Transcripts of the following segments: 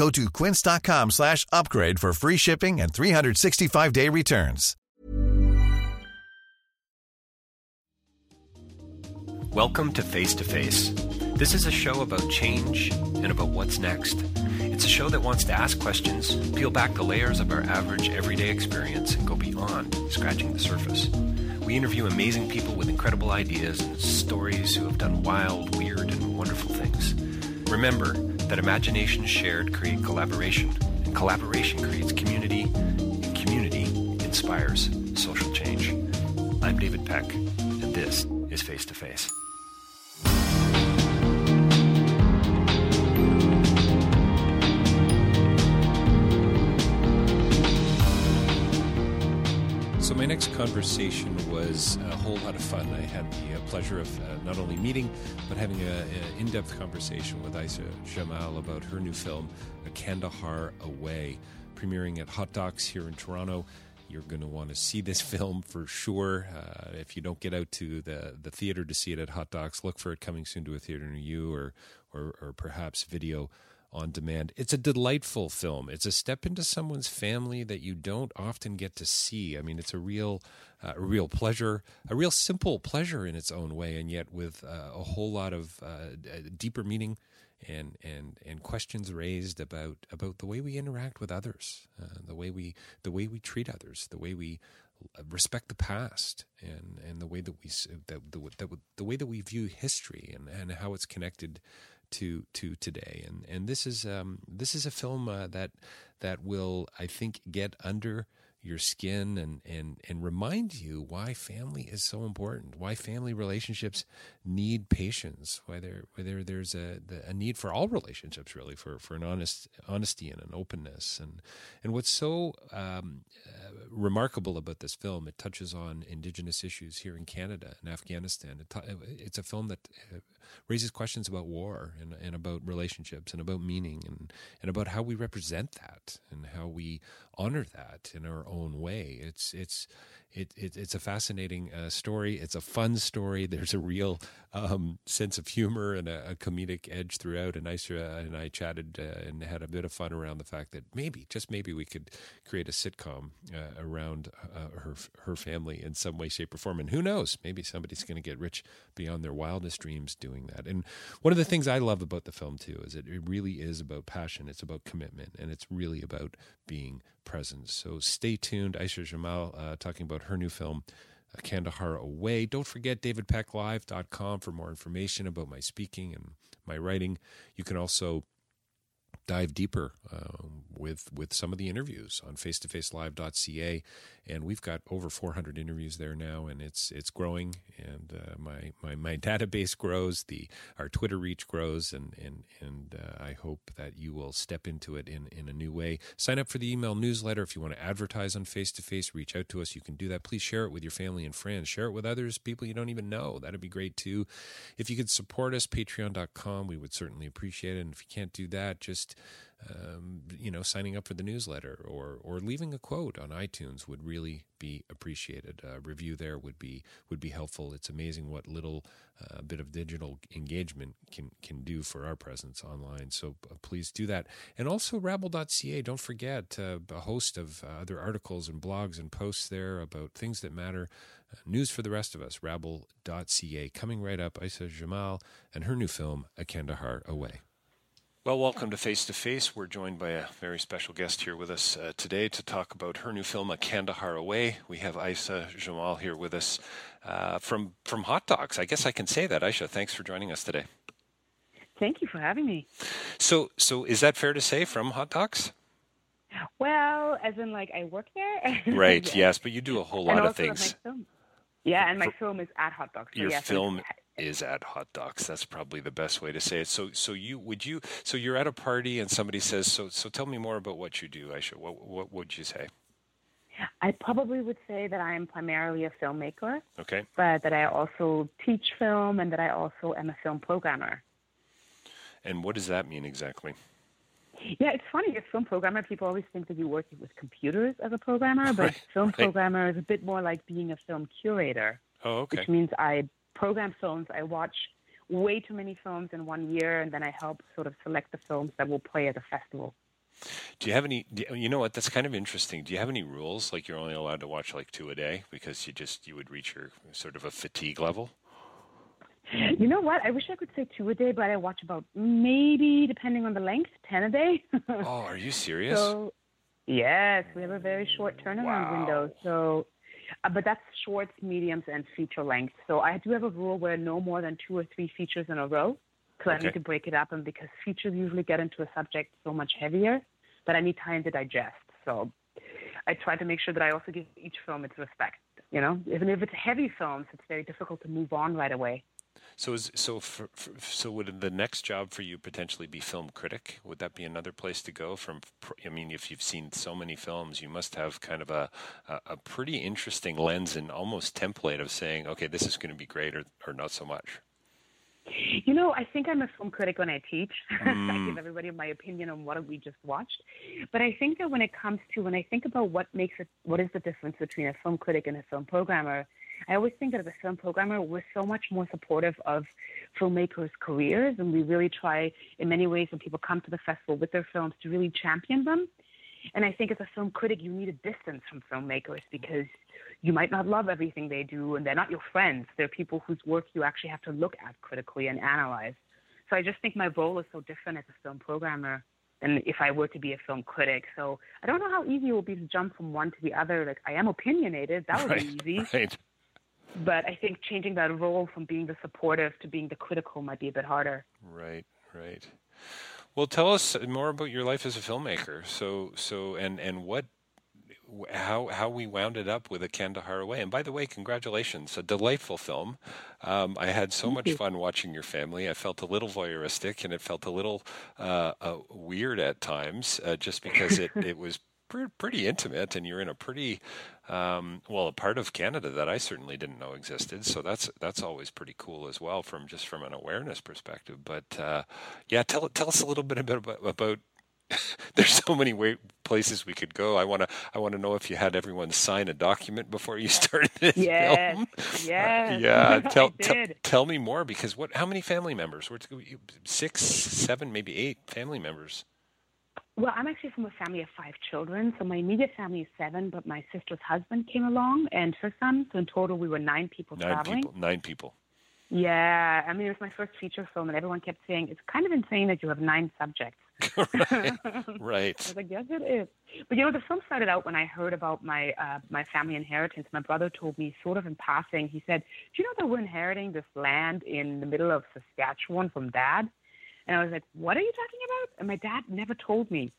Go to quince.com slash upgrade for free shipping and 365-day returns. Welcome to Face to Face. This is a show about change and about what's next. It's a show that wants to ask questions, peel back the layers of our average everyday experience, and go beyond scratching the surface. We interview amazing people with incredible ideas and stories who have done wild, weird, and wonderful things. Remember that imagination shared create collaboration, and collaboration creates community, and community inspires social change. I'm David Peck, and this is Face to Face. Conversation was a whole lot of fun. I had the uh, pleasure of uh, not only meeting, but having an in-depth conversation with Isa Jamal about her new film, A Kandahar Away, premiering at Hot Docs here in Toronto. You're going to want to see this film for sure. Uh, if you don't get out to the, the theater to see it at Hot Docs, look for it coming soon to a theater near you or, or, or perhaps video on demand. It's a delightful film. It's a step into someone's family that you don't often get to see. I mean, it's a real, uh, a real pleasure, a real simple pleasure in its own way, and yet with uh, a whole lot of uh, deeper meaning and and and questions raised about about the way we interact with others, uh, the way we the way we treat others, the way we respect the past and and the way that we that the, the way that we view history and and how it's connected to to today. And and this is um, this is a film uh, that that will I think get under your skin and and and remind you why family is so important why family relationships need patience why there whether there's a a need for all relationships really for for an honest honesty and an openness and and what's so um, uh, remarkable about this film it touches on indigenous issues here in Canada and Afghanistan it t- it's a film that uh, raises questions about war and, and about relationships and about meaning and, and about how we represent that and how we honor that in our own way. It's it's it, it it's a fascinating uh, story. It's a fun story. There's a real um, sense of humor and a, a, comedic edge throughout. And Isra and I chatted uh, and had a bit of fun around the fact that maybe, just maybe, we could create a sitcom uh, around uh, her her family in some way, shape, or form. And who knows? Maybe somebody's going to get rich beyond their wildest dreams doing that. And one of the things I love about the film too is it really is about passion. It's about commitment, and it's really about being present. So stay tuned. Aisha Jamal uh, talking about her new film, uh, Kandahar Away. Don't forget davidpecklive.com for more information about my speaking and my writing. You can also dive deeper um, with with some of the interviews on face-to-facelive.ca and we've got over 400 interviews there now and it's it's growing and uh, my, my my database grows the our twitter reach grows and and and uh, i hope that you will step into it in in a new way. Sign up for the email newsletter if you want to advertise on face to face. Reach out to us. You can do that. Please share it with your family and friends. Share it with others people you don't even know. That'd be great too. If you could support us patreon.com we would certainly appreciate it. And if you can't do that just um, you know, signing up for the newsletter or or leaving a quote on iTunes would really be appreciated. A review there would be would be helpful. It's amazing what little uh, bit of digital engagement can can do for our presence online. So uh, please do that. And also Rabble.ca. Don't forget uh, a host of uh, other articles and blogs and posts there about things that matter. Uh, news for the rest of us. Rabble.ca. Coming right up, Isa Jamal and her new film, A Kandahar Away. Well, welcome to Face to Face. We're joined by a very special guest here with us uh, today to talk about her new film, A Kandahar Away. We have Aisha Jamal here with us uh, from from Hot Docs. I guess I can say that. Aisha, thanks for joining us today. Thank you for having me. So, so is that fair to say from Hot Docs? Well, as in like I work there. Right. yes. but you do a whole lot of things. Yeah, and my film is at Hot Docs. So Your yes, film is at Hot Docs. That's probably the best way to say it. So, so you would you so you're at a party and somebody says, so so tell me more about what you do, Aisha. What what would you say? I probably would say that I am primarily a filmmaker. Okay. But that I also teach film and that I also am a film programmer. And what does that mean exactly? Yeah, it's funny. As film programmer, people always think that you work with computers as a programmer, but right. film programmer is a bit more like being a film curator. Oh, okay. Which means I program films. I watch way too many films in one year, and then I help sort of select the films that will play at the festival. Do you have any? You know what? That's kind of interesting. Do you have any rules? Like you're only allowed to watch like two a day because you just you would reach your sort of a fatigue level. You know what? I wish I could say two a day, but I watch about maybe, depending on the length, ten a day. oh, are you serious? So, yes, we have a very short turnaround wow. window. So, uh, but that's shorts, mediums, and feature length. So I do have a rule where no more than two or three features in a row, because okay. I need to break it up, and because features usually get into a subject so much heavier that I need time to digest. So I try to make sure that I also give each film its respect. You know, even if it's heavy films, it's very difficult to move on right away. So is so for, for, so would the next job for you potentially be film critic? Would that be another place to go? From I mean, if you've seen so many films, you must have kind of a a, a pretty interesting lens and almost template of saying, okay, this is going to be great or or not so much. You know, I think I'm a film critic when I teach. Mm. I give everybody my opinion on what we just watched. But I think that when it comes to when I think about what makes it, what is the difference between a film critic and a film programmer, I always think that as a film programmer, we're so much more supportive of filmmakers' careers, and we really try, in many ways, when people come to the festival with their films, to really champion them. And I think as a film critic, you need a distance from filmmakers because you might not love everything they do, and they're not your friends. They're people whose work you actually have to look at critically and analyze. So I just think my role is so different as a film programmer than if I were to be a film critic. So I don't know how easy it will be to jump from one to the other. Like I am opinionated, that would right, be easy. Right. But I think changing that role from being the supportive to being the critical might be a bit harder. Right, right. Well, tell us more about your life as a filmmaker. So, so, and and what, how how we wound it up with a Kandahar Away. And by the way, congratulations! A delightful film. Um, I had so Thank much you. fun watching your family. I felt a little voyeuristic, and it felt a little uh, uh, weird at times, uh, just because it it was pretty intimate, and you're in a pretty um, well a part of Canada that I certainly didn't know existed. So that's that's always pretty cool as well, from just from an awareness perspective. But uh, yeah, tell tell us a little bit about about. There's so many way, places we could go. I want to. I want to know if you had everyone sign a document before you started this yes. film. Yes. Uh, yeah. Tell, I tell, did. tell me more because what? How many family members? We're six, seven, maybe eight family members. Well, I'm actually from a family of five children. So my immediate family is seven, but my sister's husband came along and her son. So in total, we were nine people Nine traveling. people. Nine people. Yeah, I mean, it was my first feature film, and everyone kept saying, it's kind of insane that you have nine subjects. right. right. I was like, yes, it is. But you know, the film started out when I heard about my uh, my family inheritance. My brother told me, sort of in passing, he said, "Do you know that we're inheriting this land in the middle of Saskatchewan from Dad?" And I was like, "What are you talking about?" And my dad never told me.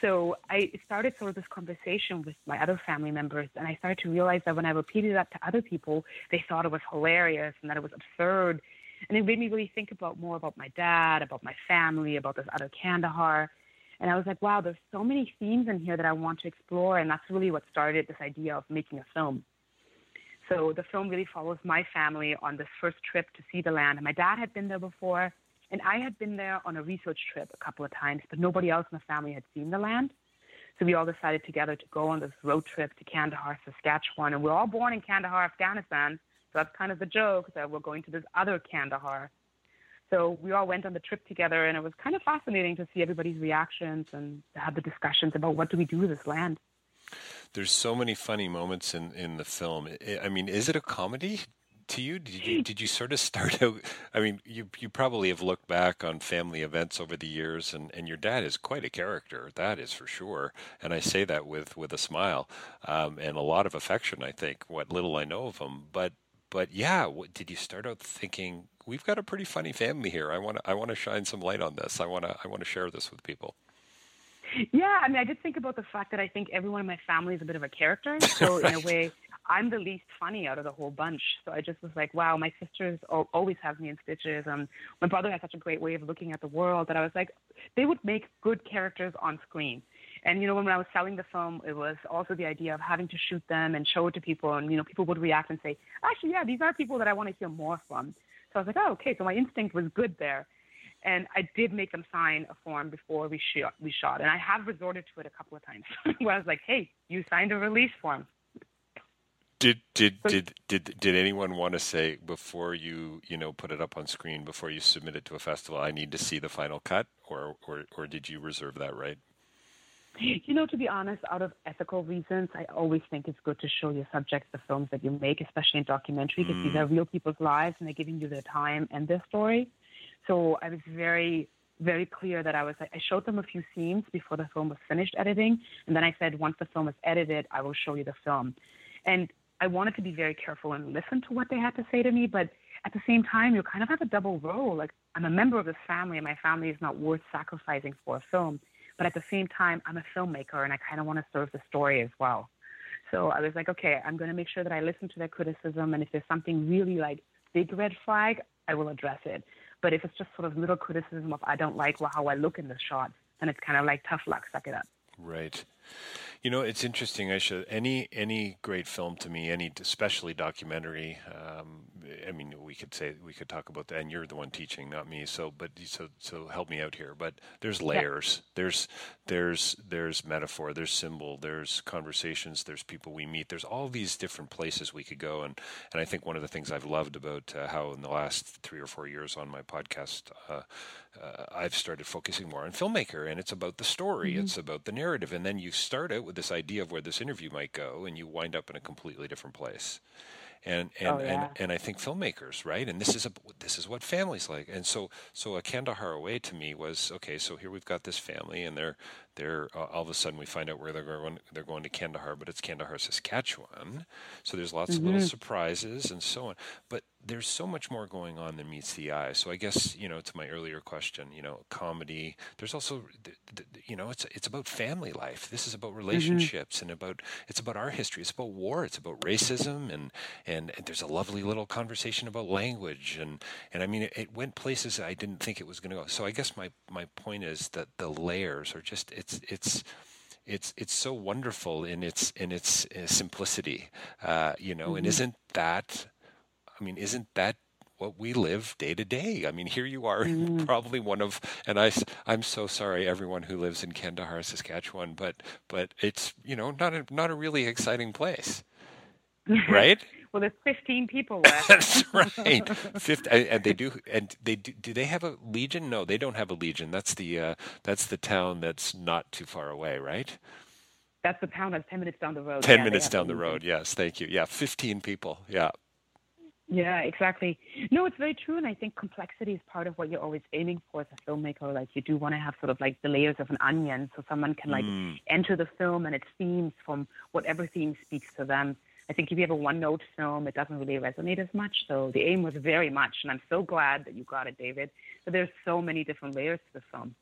So I started sort of this conversation with my other family members, and I started to realize that when I repeated that to other people, they thought it was hilarious and that it was absurd. And it made me really think about more about my dad, about my family, about this other Kandahar. And I was like, wow, there's so many themes in here that I want to explore. And that's really what started this idea of making a film. So the film really follows my family on this first trip to see the land. And my dad had been there before, and I had been there on a research trip a couple of times, but nobody else in the family had seen the land. So we all decided together to go on this road trip to Kandahar, Saskatchewan. And we're all born in Kandahar, Afghanistan. So that's kind of the joke that we're going to this other Kandahar. So we all went on the trip together, and it was kind of fascinating to see everybody's reactions and have the discussions about what do we do with this land. There's so many funny moments in, in the film. I mean, is it a comedy? To you, did you did you sort of start out? I mean, you you probably have looked back on family events over the years, and, and your dad is quite a character. That is for sure, and I say that with with a smile um, and a lot of affection. I think what little I know of him, but but yeah, what, did you start out thinking we've got a pretty funny family here? I want to I want to shine some light on this. I want to I want to share this with people. Yeah, I mean, I did think about the fact that I think everyone in my family is a bit of a character. So right. in a way, I'm the least funny out of the whole bunch. So I just was like, wow, my sisters always have me in stitches. and my brother has such a great way of looking at the world that I was like, they would make good characters on screen. And you know, when I was selling the film, it was also the idea of having to shoot them and show it to people, and you know, people would react and say, actually, yeah, these are people that I want to hear more from. So I was like, oh, okay. So my instinct was good there, and I did make them sign a form before we shot. We shot, and I have resorted to it a couple of times where I was like, hey, you signed a release form. Did did did did did anyone want to say before you you know put it up on screen before you submit it to a festival? I need to see the final cut, or or or did you reserve that right? You know, to be honest, out of ethical reasons, I always think it's good to show your subjects the films that you make, especially in documentary, because mm. these are real people's lives and they're giving you their time and their story. So I was very, very clear that I was. I showed them a few scenes before the film was finished editing, and then I said, once the film is edited, I will show you the film. And I wanted to be very careful and listen to what they had to say to me, but at the same time, you kind of have a double role. Like I'm a member of this family, and my family is not worth sacrificing for a film. But at the same time, I'm a filmmaker, and I kind of want to serve the story as well. So I was like, okay, I'm going to make sure that I listen to their criticism, and if there's something really like big red flag, I will address it. But if it's just sort of little criticism of I don't like how I look in the shot, then it's kind of like tough luck, suck it up. Right. You know, it's interesting. I should any any great film to me, any especially documentary. Um, I mean, we could say we could talk about that, and you're the one teaching, not me. So, but so so help me out here. But there's layers. Yeah. There's there's there's metaphor. There's symbol. There's conversations. There's people we meet. There's all these different places we could go. And and I think one of the things I've loved about uh, how in the last three or four years on my podcast. Uh, uh, I've started focusing more on filmmaker, and it's about the story, mm-hmm. it's about the narrative, and then you start out with this idea of where this interview might go, and you wind up in a completely different place and and, oh, yeah. and and I think filmmakers, right? And this is a this is what families like. And so so a Kandahar away to me was okay. So here we've got this family, and they're they're uh, all of a sudden we find out where they're going. They're going to Kandahar, but it's Kandahar, Saskatchewan. So there's lots mm-hmm. of little mm-hmm. surprises and so on. But there's so much more going on than meets the eye. So I guess you know to my earlier question, you know, comedy. There's also you know it's it's about family life. This is about mm-hmm. relationships mm-hmm. and about it's about our history. It's about war. It's about racism and and, and there's a lovely little conversation about language and and I mean it, it went places I didn't think it was going to go. So I guess my my point is that the layers are just it's it's it's it's so wonderful in its in its uh, simplicity, uh, you know. Mm-hmm. And isn't that I mean, isn't that what we live day to day. I mean, here you are, mm. probably one of, and I, I'm so sorry, everyone who lives in Kandahar, Saskatchewan, but but it's you know not a not a really exciting place, right? well, there's 15 people left. That's right. 50, and they do, and they do. Do they have a legion? No, they don't have a legion. That's the uh, that's the town that's not too far away, right? That's the town that's 10 minutes down the road. 10 yeah, minutes down the road. Yes, thank you. Yeah, 15 people. Yeah. Yeah, exactly. No, it's very true, and I think complexity is part of what you're always aiming for as a filmmaker. Like you do want to have sort of like the layers of an onion, so someone can like mm. enter the film and its themes from whatever theme speaks to them. I think if you have a one-note film, it doesn't really resonate as much. So the aim was very much, and I'm so glad that you got it, David. But there's so many different layers to the film.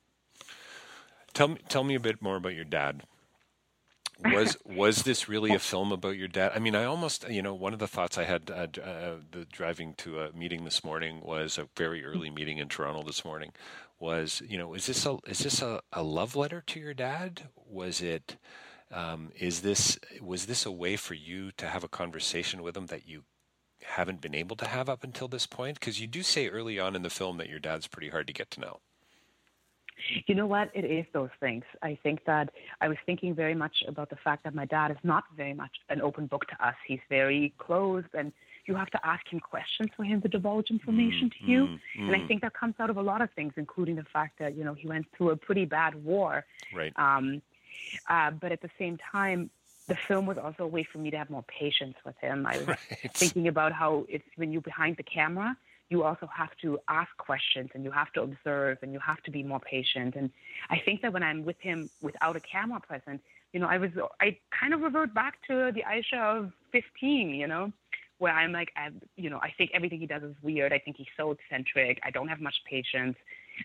Tell me, tell me a bit more about your dad was was this really a film about your dad? I mean, I almost you know one of the thoughts I had uh, uh, the driving to a meeting this morning was a very early meeting in Toronto this morning. Was you know is this a is this a, a love letter to your dad? Was it um, is this was this a way for you to have a conversation with him that you haven't been able to have up until this point? Because you do say early on in the film that your dad's pretty hard to get to know. You know what? It is those things. I think that I was thinking very much about the fact that my dad is not very much an open book to us. He's very closed and you have to ask him questions for him to divulge information mm, to you. Mm, and I mm. think that comes out of a lot of things, including the fact that, you know, he went through a pretty bad war. Right. Um, uh, but at the same time, the film was also a way for me to have more patience with him. I was Right. thinking about how it's when you're behind the camera, you also have to ask questions and you have to observe and you have to be more patient. And I think that when I'm with him without a camera present, you know, I was I kind of revert back to the Aisha of 15, you know, where I'm like, I, you know, I think everything he does is weird. I think he's so eccentric. I don't have much patience.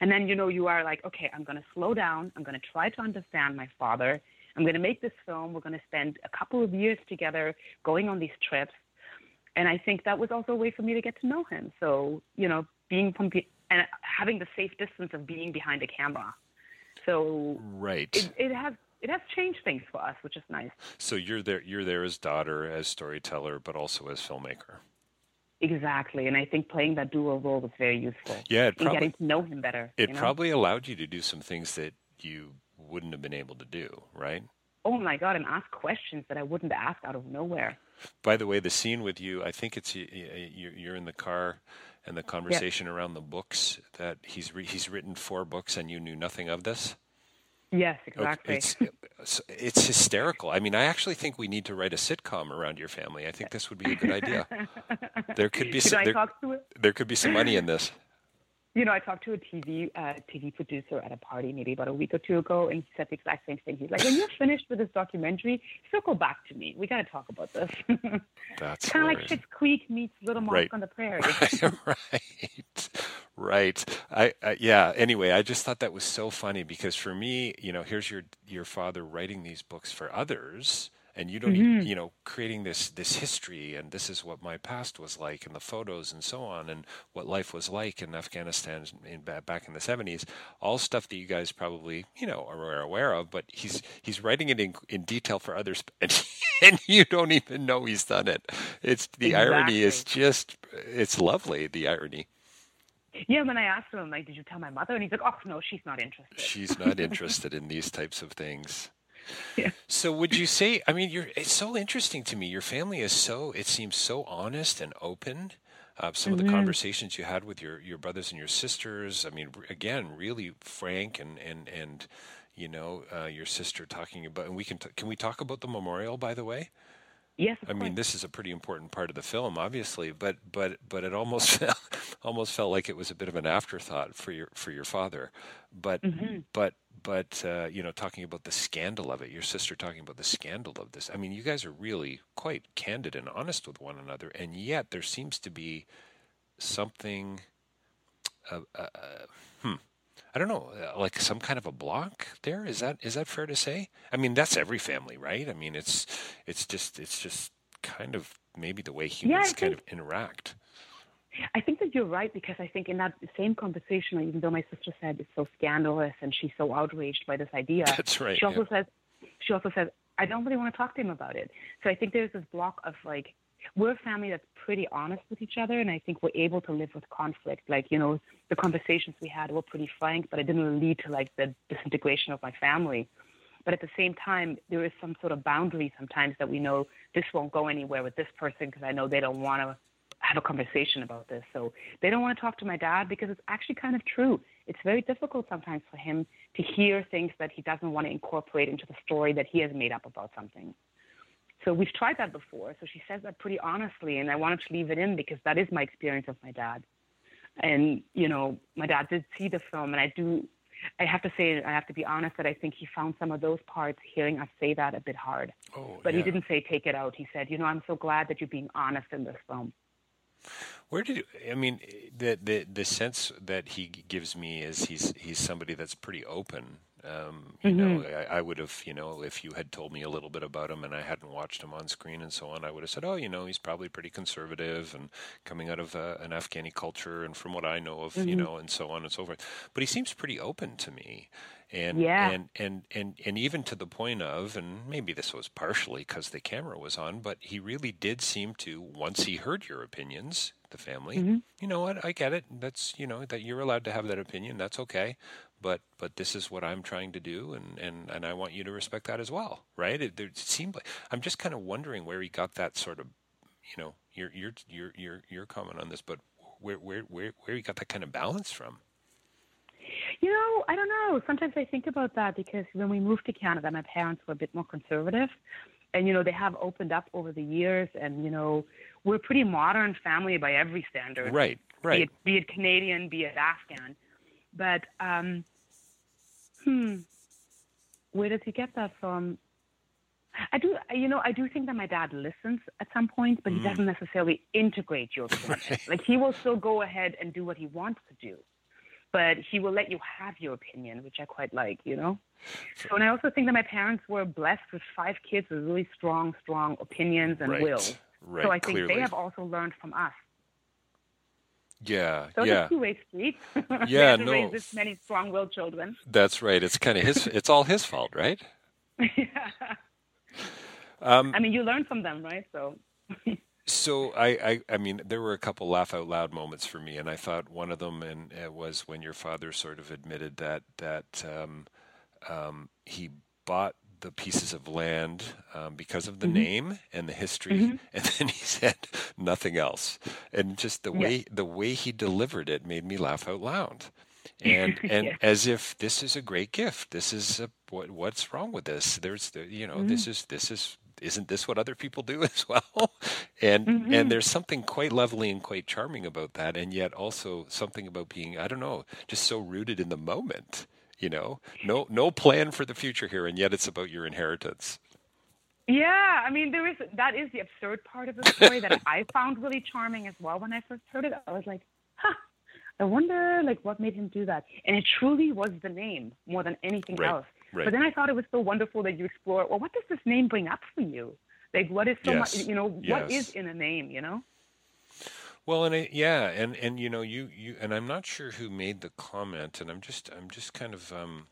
And then, you know, you are like, okay, I'm going to slow down. I'm going to try to understand my father. I'm going to make this film. We're going to spend a couple of years together going on these trips. And I think that was also a way for me to get to know him. So, you know, being and having the safe distance of being behind a camera. So Right. it, it has it has changed things for us, which is nice. so you're there. You're there as daughter, as storyteller, but also as filmmaker. Exactly. And I think playing that dual role was very useful. Yeah, it probably getting to know him better. it you know? probably allowed you to do some things that you wouldn't have been able to do. Right. Oh my God, and ask questions that I wouldn't ask out of nowhere. By the way, the scene with you, I think it's you're in the car, and the conversation around the books that he's re- he's written four books, and you knew nothing of this. Yes, exactly. It's it's- it's hysterical. I mean, I actually think we need to write a sitcom around your family. I think this would be a good idea. There could be Should some, I there, talk to it? there could be some money in this. You know, I talked to a TV uh, TV producer at a party maybe about a week or two ago, and he said the exact same thing. He's like, "When you're finished with this documentary, circle back to me. We got to talk about this." That's kind of like. Schitt's Creek meets Little Mosque Right. on the Prairie. right right I, I yeah anyway i just thought that was so funny because for me you know here's your your father writing these books for others and you don't Mm-hmm. even, you know creating this this history and this is what my past was like and the photos and so on and what life was like in afghanistan in, ba- back in the 70s all stuff that you guys probably you know are aware of but he's he's writing it in, in detail for others and, and you don't even know he's done it it's the irony is just it's lovely the irony yeah, when I asked him, like, "Did you tell my mother?" and he's like, "Oh no, she's not interested." she's not interested in these types of things Yeah. so would you say i mean you're it's so interesting to me. Your family is so it seems so honest and open. Uh, some of the conversations you had with your your brothers and your sisters i mean again really frank and and and you know uh, your sister talking about and we can t- can we talk about the memorial by the way Yes, I mean, this is a pretty important part of the film, obviously, but but but it almost felt almost felt like it was a bit of an afterthought for your for your father. But Mm-hmm. but but uh, you know, talking about the scandal of it, your sister talking about the scandal of this. I mean, you guys are really quite candid and honest with one another, and yet there seems to be something. Uh, uh, uh, hmm. I don't know, uh, like some kind of a block there. Is that is that fair to say? I mean, that's every family, right? I mean, it's it's just it's just kind of maybe the way humans I kind of interact. I think that you're right because I think in that same conversation, even though my sister said it's so scandalous and she's so outraged by this idea, That's right, She also yeah. says, she also says, I don't really want to talk to him about it. So I think there's this block of like, we're a family that's pretty honest with each other, and I think we're able to live with conflict. Like, you know, the conversations we had were pretty frank, but it didn't lead to like the disintegration of my family. But at the same time, there is some sort of boundary sometimes that we know this won't go anywhere with this person because I know they don't want to have a conversation about this. So they don't want to talk to my dad because it's actually kind of true. It's very difficult sometimes for him to hear things that he doesn't want to incorporate into the story that he has made up about something. So we've tried that before. So she says that pretty honestly, and I wanted to leave it in because that is my experience of my dad. And you know, my dad did see the film, and I do. I have to say, I have to be honest that I think he found some of those parts, hearing us say that, a bit hard. Oh, But yeah. he didn't say take it out. He said, you know, I'm so glad that you're being honest in this film. Where did you, I mean the the the sense that he gives me is he's he's somebody that's pretty open. Um, you know, I, I would have, you know, if you had told me a little bit about him and I hadn't watched him on screen and so on, I would have said, oh, you know, he's probably pretty conservative and coming out of uh, an Afghani culture and from what I know of, you know, and so on and so forth. But he seems pretty open to me, and Yeah. and and and and even to the point of, and maybe this was partially because the camera was on, but he really did seem to once he heard your opinions, the family, you know what, I get it. That's you know that you're allowed to have that opinion. That's okay. But but this is what I'm trying to do, and, and, and I want you to respect that as well, right? It, it seemed like I'm just kind of wondering where he got that sort of, you know, your your your your your comment on this, but where where where where he got that kind of balance from? You know, I don't know. Sometimes I think about that because when we moved to Canada, my parents were a bit more conservative. and you know they have opened up over the years, and you know we're a pretty modern family by every standard. Right, right. Be it, be it Canadian, be it Afghan, but um, hmm, where does he get that from? I do, you know, I do think that my dad listens at some point, but he doesn't necessarily integrate your opinion. Like he will still go ahead and do what he wants to do, but he will let you have your opinion, which I quite like, you know. So, and I also think that my parents were blessed with five kids with really strong, strong opinions and Right, will. right, so I think clearly. they have also learned from us. Yeah, So yeah. two-way street. Yeah, no. raise this many strong-willed children. That's right. It's kind of his. It's all his fault, right? Yeah. I mean, you learn from them, right? So. So I, I, I mean, there were a couple laugh out loud moments for me, and I thought one of them, and uh, was when your father sort of admitted that that um, um, he bought the pieces of land um, because of the mm-hmm. name and the history, mm-hmm. and then he said nothing else, and just the way the way he delivered it made me laugh out loud. And and Yeah. as if this is a great gift. This is a, what what's wrong with this? There's the you know this mm-hmm. is this is isn't this what other people do as well? And and there's something quite lovely and quite charming about that, and yet also something about being I don't know just so rooted in the moment. You know, no no plan for the future here, and yet it's about your inheritance. Yeah, I mean, there is that is the absurd part of the story that I found really charming as well. When I first heard it, I was like, "Huh, I wonder like what made him do that." And it truly was the name more than anything Right, else. right. But then I thought it was so wonderful that you explore. Well, what does this name bring up for you? Like, what is so Yes, much? You know, what yes. is in a name? You know? Well, and I, yeah, and and you know, you you and I'm not sure who made the comment, and I'm just I'm just kind of um,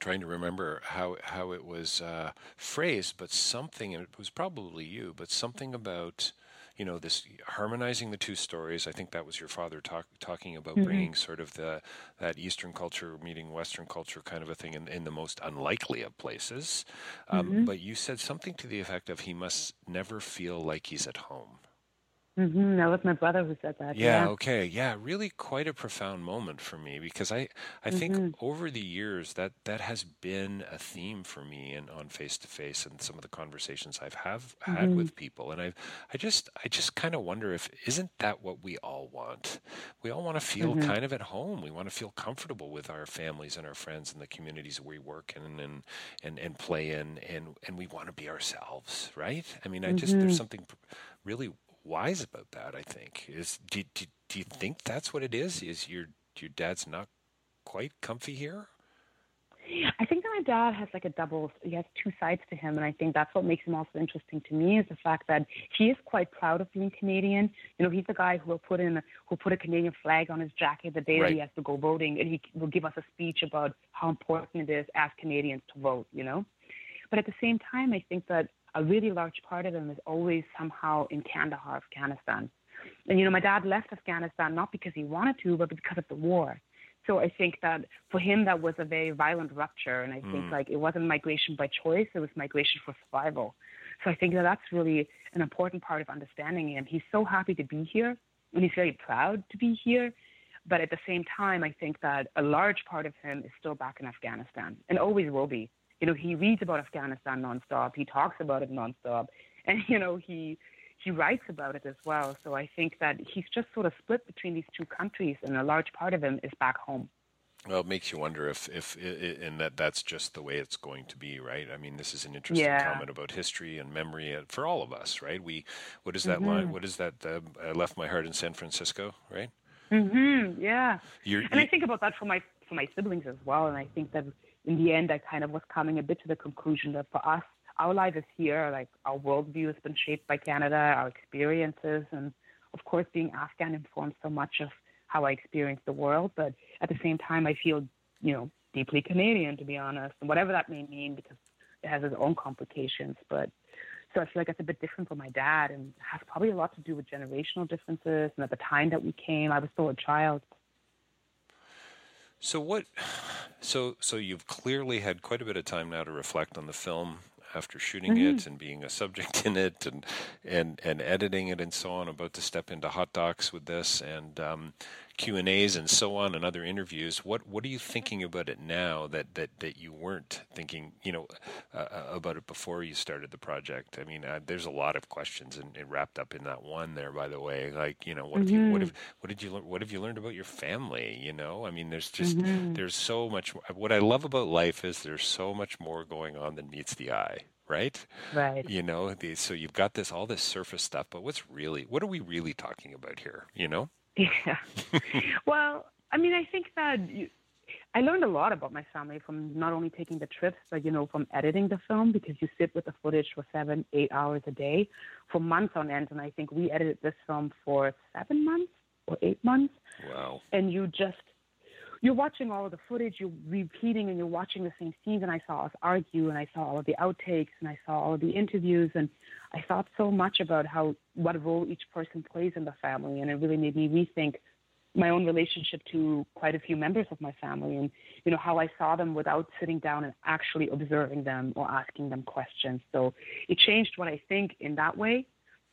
trying to remember how how it was uh, phrased, but something, and it was probably you, but something about you know this harmonizing the two stories. I think that was your father talk, talking about bringing sort of the that Eastern culture meeting Western culture kind of a thing in, in the most unlikely of places. Um, But you said something to the effect of he must never feel like he's at home. Mm-hmm. That was my brother who said that. Yeah, okay. Yeah, really quite a profound moment for me because I I think Mm-hmm. over the years that that has been a theme for me and on face to face and some of the conversations I've have had Mm-hmm. with people and I I just I just kind of wonder if isn't that what we all want? We all want to feel Mm-hmm. kind of at home. We want to feel comfortable with our families and our friends and the communities we work in and and and play in and and we want to be ourselves, right? I mean, I just Mm-hmm. there's something really wise about that. I think is do, do, do you think that's what it is? Is your your dad's not quite comfy here? I think that my dad has like a double, he has two sides to him. And I think that's what makes him also interesting to me is the fact that he is quite proud of being Canadian. You know, he's the guy who will put in, a, who put a Canadian flag on his jacket the day that he has to go voting. And he will give us a speech about how important it is as Canadians to vote, you know? But at the same time, I think that a really large part of him is always somehow in Kandahar, Afghanistan. And, you know, my dad left Afghanistan not because he wanted to, but because of the war. So I think that for him, that was a very violent rupture. And I mm. think like it wasn't migration by choice, it was migration for survival. So I think that that's really an important part of understanding him. He's so happy to be here and he's very proud to be here. But at the same time, I think that a large part of him is still back in Afghanistan and always will be. You know, he reads about Afghanistan nonstop. He talks about it nonstop. And, you know, he he writes about it as well. So I think that he's just sort of split between these two countries, and a large part of him is back home. Well, it makes you wonder if if and that that's just the way it's going to be, right? I mean, this is an interesting Yeah. comment about history and memory uh, for all of us, right? We what is that Mm-hmm. line? What is that? Uh, I left my heart in San Francisco, right? Mm-hmm. Yeah. You're, And I think about that for my for my siblings as well. And I think that in the end, I kind of was coming a bit to the conclusion that for us, our life is here. Like our worldview has been shaped by Canada, our experiences, and of course, being Afghan informs so much of how I experience the world. But at the same time, I feel you know deeply Canadian, to be honest, and whatever that may mean, because it has its own complications. But so I feel like it's a bit different for my dad, and has probably a lot to do with generational differences. And at the time that we came, I was still a child. So what? So so you've clearly had quite a bit of time now to reflect on the film. after shooting mm-hmm. it and being a subject in it and and and editing it and so on. I'm about to step into hot docs with this and um, Q and A's and so on and other interviews. What what are you thinking about it now that that that you weren't thinking you know uh, about it before you started the project? I mean, uh, there's a lot of questions and, and, wrapped up in that one there. By the way, like you know, what mm-hmm. you what have what did you learn? What have you learned about your family? You know, I mean, there's just mm-hmm. there's so much. What I love about life is there's so much more going on than meets the eye right? Right. You know, the, so you've got this all this surface stuff, but what's really what are we really talking about here? You know? Yeah. well, I mean, I think that you, I learned a lot about my family from not only taking the trips, but you know, from editing the film because you sit with the footage for seven, eight hours a day for months on end. And I think we edited this film for seven months or eight months. Wow. And you just you're watching all of the footage, you're repeating and you're watching the same scenes. And I saw us argue and I saw all of the outtakes and I saw all of the interviews. And I thought so much about how, what role each person plays in the family. And it really made me rethink my own relationship to quite a few members of my family and, you know, how I saw them without sitting down and actually observing them or asking them questions. So it changed what I think in that way.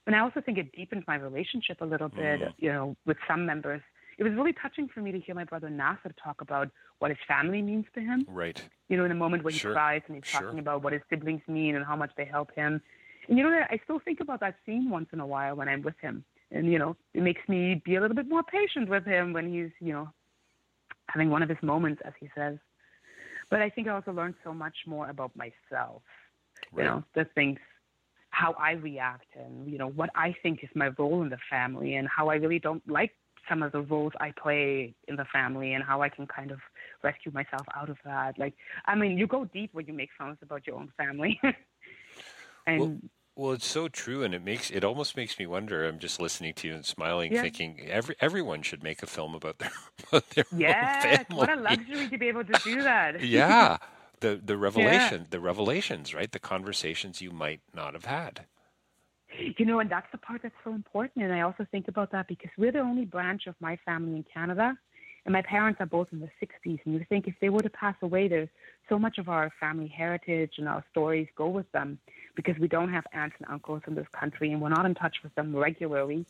And I also think it deepened my relationship a little bit, mm. you know, with some members it was really touching for me to hear my brother Nasser talk about what his family means to him. Right. You know, in a moment where he sure. cries and he's sure. talking about what his siblings mean and how much they help him. And you know, I still think about that scene once in a while when I'm with him. And, you know, it makes me be a little bit more patient with him when he's, you know, having one of his moments, as he says. But I think I also learned so much more about myself. Right. You know, the things how I react and you know what I think is my role in the family and how I really don't like some of the roles I play in the family and how I can kind of rescue myself out of that. Like, I mean, you go deep when you make films about your own family. and well, well, it's so true, and it makes it almost makes me wonder. I'm just listening to you and smiling, yeah. thinking every everyone should make a film about their about their yes, own family. what a luxury to be able to do that. yeah, the the revelation, yeah. the revelations, right? The conversations you might not have had. You know, and that's the part that's so important. And I also think about that because we're the only branch of my family in Canada. And my parents are both in the 60s. And you think if they were to pass away, there's so much of our family heritage and our stories go with them because we don't have aunts and uncles in this country and we're not in touch with them regularly.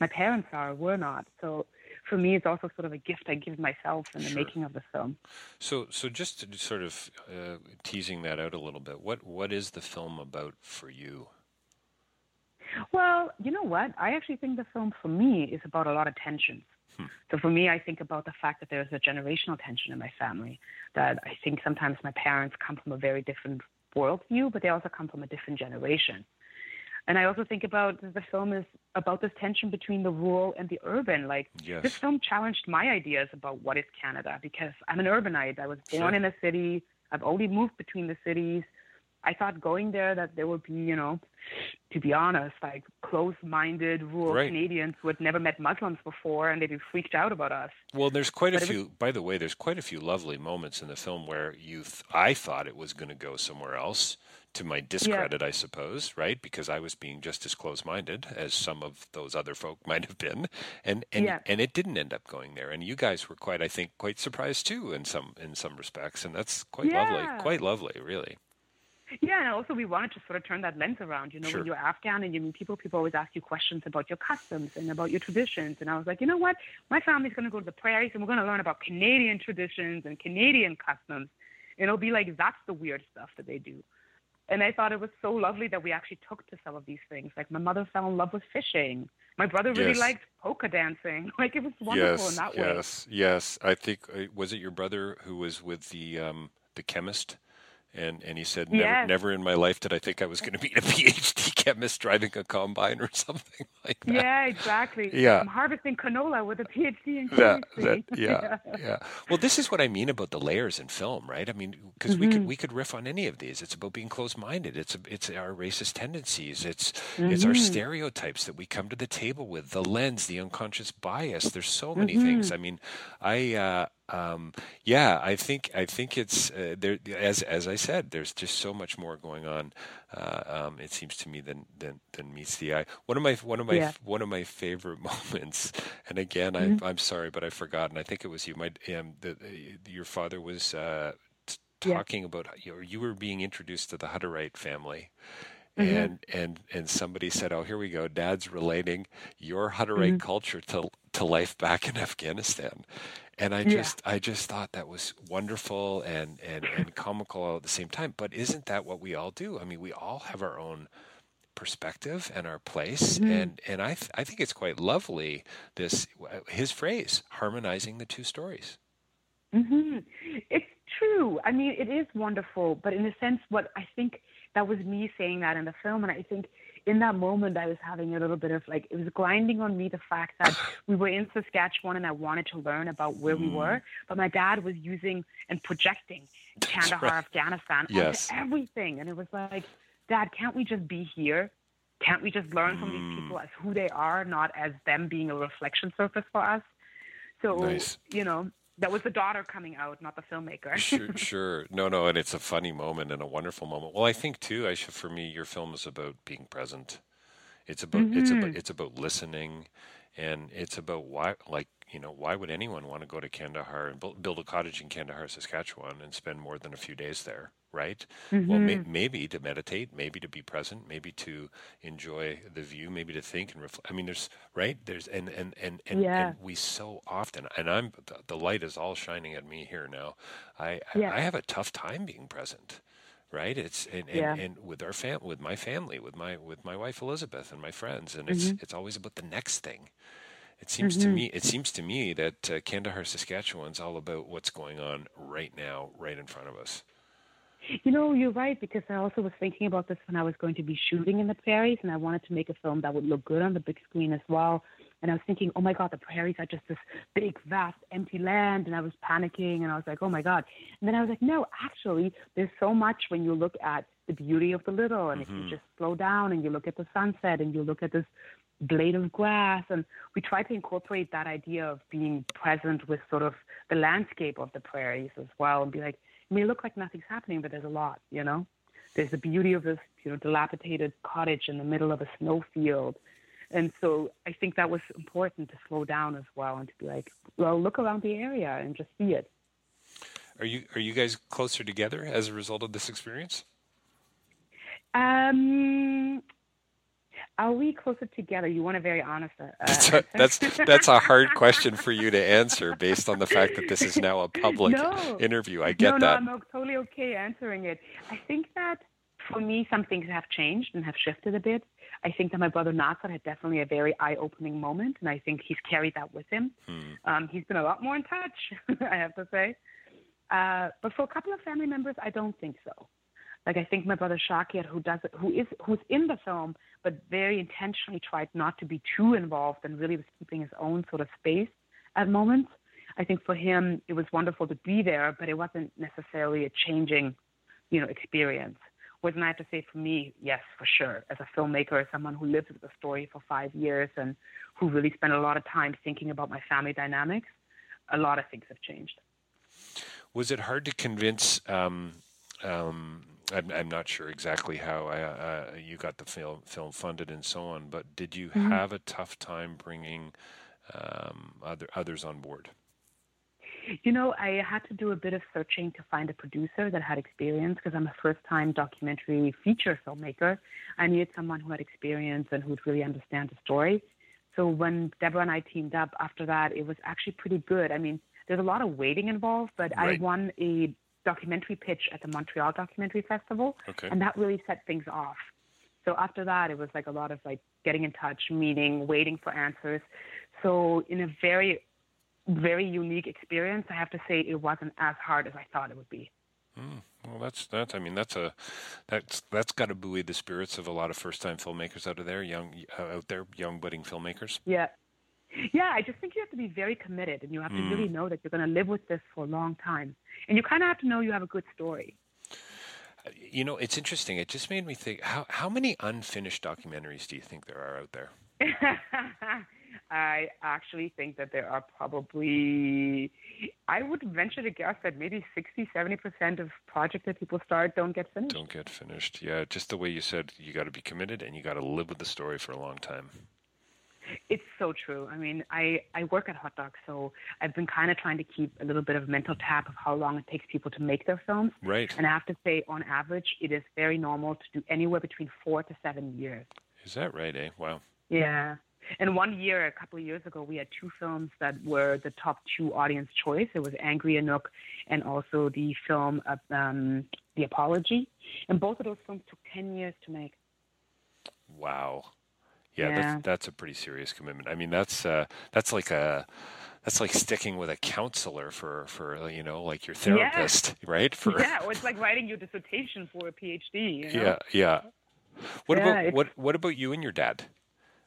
My parents are, we're not. So for me, it's also sort of a gift I give myself in the sure. making of the film. So, so just to sort of uh, teasing that out a little bit, what what is the film about for you? Well, you know what? I actually think the film for me is about a lot of tensions. Hmm. So for me, I think about the fact that there's a generational tension in my family. That I think sometimes my parents come from a very different worldview, but they also come from a different generation. And I also think about the film is about this tension between the rural and the urban. Like yes. this film challenged my ideas about what is Canada because I'm an urbanite. I was born sure. in a city. I've only moved between the cities. I thought going there that there would be, you know, to be honest, like close-minded rural right. Canadians who had never met Muslims before, and they'd be freaked out about us. Well, there's quite but a few. Was, by the way, there's quite a few lovely moments in the film where you, th- I thought it was going to go somewhere else. To my discredit, yeah. I suppose, right? Because I was being just as close-minded as some of those other folk might have been, and and yeah. and it didn't end up going there. And you guys were quite, I think, quite surprised too in some in some respects, and that's quite yeah. lovely, quite lovely, really. Yeah, and also we wanted to sort of turn that lens around. You know, sure. when you're Afghan and you meet people, people always ask you questions about your customs and about your traditions. And I was like, you know what? My family's going to go to the prairies and we're going to learn about Canadian traditions and Canadian customs. And it'll be like, that's the weird stuff that they do. And I thought it was so lovely that we actually took to some of these things. Like my mother fell in love with fishing. My brother really yes. liked polka dancing. Like it was wonderful yes, in that yes, way. Yes, yes. I think uh, was it your brother who was with the um, the chemist? And and he said never yes. never in my life did I think I was going to be a PhD chemist driving a combine or something like that. Yeah, exactly. Yeah, I'm harvesting canola with a PhD in chemistry. That, that, yeah, yeah, yeah. Well, this is what I mean about the layers in film, right? I mean, because mm-hmm. we could mm-hmm. we could riff on any of these. It's about being closed-minded. It's it's our racist tendencies. It's mm-hmm. it's our mm-hmm. stereotypes that we come to the table with. The lens, the unconscious bias. There's so many mm-hmm. things. I mean, I. Uh, um, yeah, I think I think it's uh, there. As as I said, there's just so much more going on. Uh, um, it seems to me than, than than meets the eye. One of my one of my yeah. one of my favorite moments, and again, mm-hmm. I, I'm sorry, but I forgot, and I think it was you. My um, the, your father was. Uh, talking yeah. about you, you were being introduced to the Hutterite family. Mm-hmm. And and and somebody said, "Oh, here we go. Dad's relating your Hutterite mm-hmm. culture to to life back in Afghanistan," and I just yeah. I just thought that was wonderful and and and comical all at the same time. But isn't that what we all do? I mean, we all have our own perspective and our place mm-hmm. and and I th- I think it's quite lovely this his phrase harmonizing the two stories. Mm-hmm. It's true. I mean, it is wonderful, but in a sense, what I think that was me saying that in the film, and I think in that moment I was having a little bit of like it was grinding on me the fact that we were in Saskatchewan and I wanted to learn about where we were, mm. but my dad was using and projecting Kandahar, right. Afghanistan yes. onto everything, and it was like, Dad, can't we just be here? Can't we just learn from these mm. people as who they are, not as them being a reflection surface for us? So nice. you know, that was the daughter coming out, not the filmmaker. sure, sure. No, no, and it's a funny moment and a wonderful moment. Well, I think too, Aisha, for me, your film is about being present. It's about mm-hmm. it's about it's about listening, and it's about why, like you know, why would anyone want to go to Kandahar and build a cottage in Kandahar, Saskatchewan, and spend more than a few days there? Right? Mm-hmm. Well, may, maybe to meditate, maybe to be present, maybe to enjoy the view, maybe to think and reflect. I mean, there's right there's and and and and, yeah. and we so often and I'm the, the, light is all shining at me here now. I yeah. I have a tough time being present. Right, it's and, and, yeah. and with our fam, with my family, with my with my wife Elizabeth and my friends, and it's mm-hmm. it's always about the next thing. It seems mm-hmm. to me it seems to me that uh, Kandahar, Saskatchewan's all about what's going on right now, right in front of us. You know, you're right because I also was thinking about this when I was going to be shooting in the prairies, and I wanted to make a film that would look good on the big screen as well. And I was thinking, oh my God, the prairies are just this big, vast, empty land. And I was panicking, and I was like, oh my God. And then I was like, no, actually, there's so much when you look at the beauty of the little, and mm-hmm. if you just slow down and you look at the sunset and you look at this blade of grass, and we try to incorporate that idea of being present with sort of the landscape of the prairies as well, and be like may look like nothing's happening, but there's a lot, you know? There's the beauty of this, you know, dilapidated cottage in the middle of a snowfield. And so I think that was important to slow down as well and to be like, well, look around the area and just see it. Are you are you guys closer together as a result of this experience? Um, are we closer together? You want a very honest. Uh, that's, a, that's that's a hard question for you to answer based on the fact that this is now a public no. interview. I get no, that. No, I'm totally okay answering it. I think that for me, some things have changed and have shifted a bit. I think that my brother Nasser had definitely a very eye-opening moment, and I think he's carried that with him. Hmm. Um, he's been a lot more in touch, I have to say. Uh, but for a couple of family members, I don't think so. Like I think my brother Shakir, who does who is who's in the film, but very intentionally tried not to be too involved and really was keeping his own sort of space at moments. I think for him it was wonderful to be there, but it wasn't necessarily a changing, you know, experience. Whereas I have to say for me, yes, for sure. As a filmmaker, as someone who lived with the story for five years and who really spent a lot of time thinking about my family dynamics, a lot of things have changed. Was it hard to convince um, um, I'm, I'm not sure exactly how I, uh, you got the film film funded and so on, but did you mm-hmm. have a tough time bringing um, other others on board? You know, I had to do a bit of searching to find a producer that had experience because I'm a first time documentary feature filmmaker. I needed someone who had experience and who would really understand the story. So when Deborah and I teamed up after that, it was actually pretty good. I mean, there's a lot of waiting involved, but right. I won a documentary pitch at the Montreal Documentary Festival, okay. and that really set things off. So after that, it was like a lot of like getting in touch, meeting, waiting for answers. So in a very, very unique experience, I have to say it wasn't as hard as I thought it would be. Mm, well, that's that. I mean, that's a that's that's got to buoy the spirits of a lot of first-time filmmakers out of there, young uh, out there, young budding filmmakers. Yeah, yeah, I just think you have to be very committed and you have to really Mm. know that you're going to live with this for a long time. And you kind of have to know you have a good story. You know, it's interesting. It just made me think: how how many unfinished documentaries do you think there are out there? I actually think that there are probably, I would venture to guess that maybe 60, 70% of projects that people start don't get finished. Don't get finished. Yeah, just the way you said, you got to be committed and you got to live with the story for a long time. It's so true. I mean, I, I work at Hot Docs, so I've been kind of trying to keep a little bit of a mental tap of how long it takes people to make their films. Right. And I have to say, on average, it is very normal to do anywhere between four to seven years. Is that right, eh? Wow. Yeah. And one year, a couple of years ago, we had two films that were the top two audience choice. It was Angry Inuk and also the film um, The Apology. And both of those films took 10 years to make. Wow. Yeah, Yeah. That's, that's a pretty serious commitment. I mean, that's uh, that's like a that's like sticking with a counselor for for you know like your therapist, right? For Yeah, or it's like writing your dissertation for a PhD. You know? yeah, yeah. What Yeah, about it's- what what about you and your dad?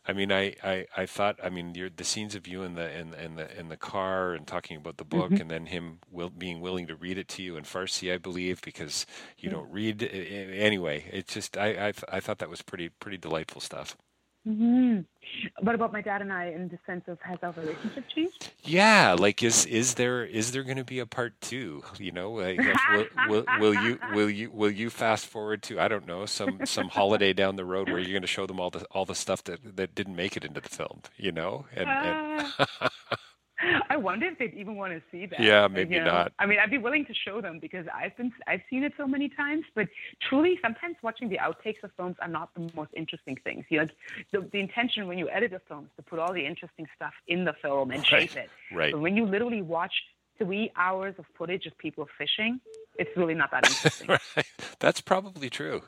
I mean, I, I, I thought I mean the scenes of you in the in, in the in the car and talking about the book, Mm-hmm. and then him will, being willing to read it to you in Farsi, I believe, because you Mm. don't read anyway. It's just I, I I thought that was pretty pretty delightful stuff. Hmm What about my dad and I in the sense of has our relationship changed? Yeah, like is is there is there going to be a part two? You know, like, will, will will you will you will you fast forward to I don't know some some holiday down the road where you're going to show them all the all the stuff that that didn't make it into the film? You know, and, and I wonder if they'd even want to see that. Yeah, maybe you know? not. I mean, I'd be willing to show them because I've been I've seen it so many times. But truly, sometimes watching the outtakes of films are not the most interesting things. You know, the, the intention when you edit a film is to put all the interesting stuff in the film and shape it. right. But when you literally watch three hours of footage of people fishing, it's really not that interesting. right. That's probably true.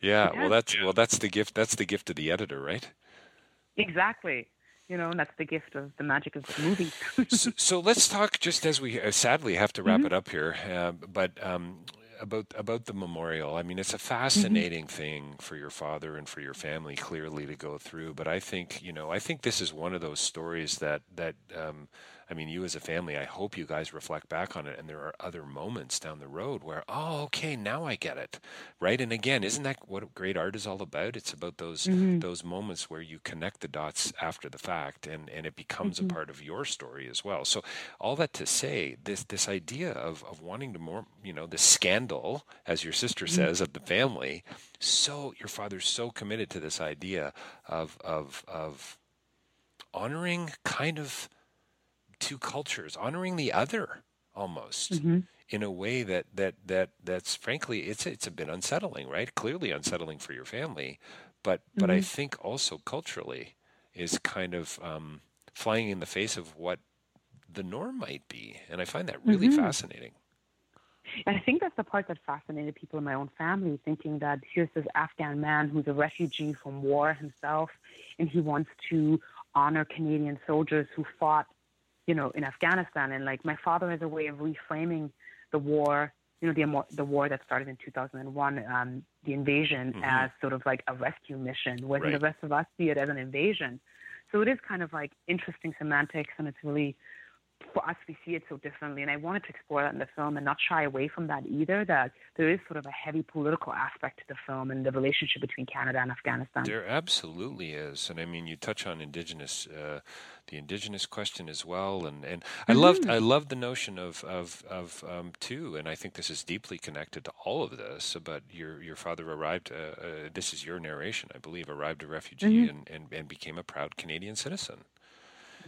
Yeah, well that's well that's the gift that's the gift of the editor, right? exactly. You know, and that's the gift of the magic of the movie. so, so let's talk just as we uh, sadly have to wrap it up here, uh, but um, about about the memorial. I mean, it's a fascinating thing for your father and for your family clearly to go through. But I think you know, I think this is one of those stories that that um, I mean, you as a family, I hope you guys reflect back on it, and there are other moments down the road where, oh, okay, now I get it, right? And again, isn't that what great art is all about? It's about those mm-hmm. those moments where you connect the dots after the fact, and and it becomes a mm-hmm. part of your story as well. So, all that to say, this this idea of of wanting to more, you know, the scandal, as your sister mm-hmm. says, of the family. So your father's so committed to this idea of of of honoring kind of two cultures, honoring the other almost mm-hmm. in a way that that that that's frankly it's it's a bit unsettling, right? Clearly unsettling for your family, but but I mm-hmm. think also culturally is kind of um, flying in the face of what the norm might be, and I find that really mm-hmm. fascinating. I think that's the part that fascinated people in my own family, thinking that here's this Afghan man who's a refugee from war himself, and he wants to honor Canadian soldiers who fought, you know, in Afghanistan. And like my father has a way of reframing the war, you know, the the war that started in 2001, um, the invasion, as sort of like a rescue mission, whereas Right. the rest of us see it as an invasion. So it is kind of like interesting semantics, and it's really for us, we see it so differently. And I wanted to explore that in the film and not shy away from that either, that there is sort of a heavy political aspect to the film and the relationship between Canada and Afghanistan. There absolutely is, and I mean, you touch on indigenous, uh, the indigenous question as well, and and I loved I love the notion of of of um, too, and I think this is deeply connected to all of this. But your your father arrived. Uh, uh, this is your narration, I believe. Arrived a refugee and, and and became a proud Canadian citizen.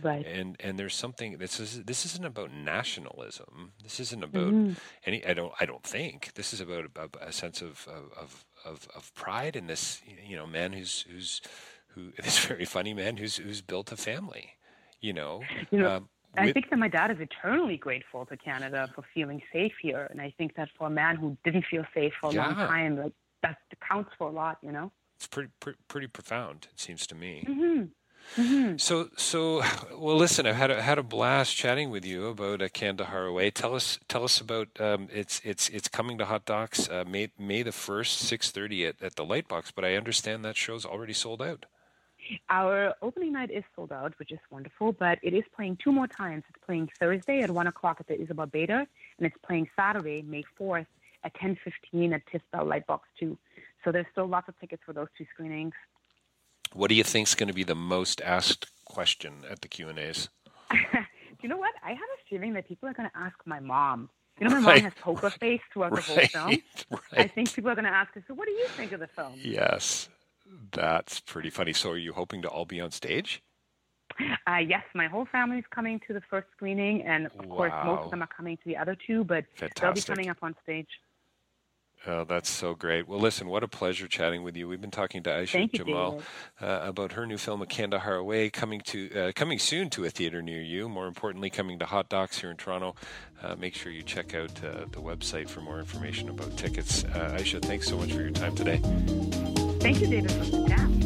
Right. And and there's something this is this isn't about nationalism. This isn't about any. I don't I don't think this is about a, a sense of of, of of pride in this you know man who's who's who this very funny man who's who's built a family. You know. You know, um, I think that my dad is eternally grateful to Canada for feeling safe here. And I think that for a man who didn't feel safe for a long time, like that counts for a lot, you know? it's pretty, pretty pretty profound. It seems to me. Mm-hmm. So so well. Listen, I've had a, had a blast chatting with you about uh, Kandahar Away. Tell us tell us about um, it's it's it's coming to Hot Docs uh, May May the first, six thirty at at the Lightbox. But I understand that show's already sold out. Our opening night is sold out, which is wonderful, but it is playing two more times. It's playing Thursday at 1 o'clock at the Isabel Bader, and it's playing Saturday, May 4th at 10.15 at TIFF Bell Lightbox 2. So there's still lots of tickets for those two screenings. What do you think is going to be the most asked question at the Q and A's? you know what? I have a feeling that people are going to ask my mom. You know, my Right. mom has poker face throughout the whole film. Right. I think people are going to ask her, so what do you think of the film? Yes, That's pretty funny. So, are you hoping to all be on stage? Uh, yes, my whole family's coming to the first screening, and of wow. course, most of them are coming to the other two, but Fantastic. they'll be coming up on stage. Oh, that's so great. Well, listen, what a pleasure chatting with you. We've been talking to Aisha Thank Jamal uh, about her new film, A Kandahar Away, coming to uh, coming soon to a theater near you. More importantly, coming to Hot Docs here in Toronto. Uh, make sure you check out uh, the website for more information about tickets. Uh, Aisha, thanks so much for your time today. Thank you, David, for the chat.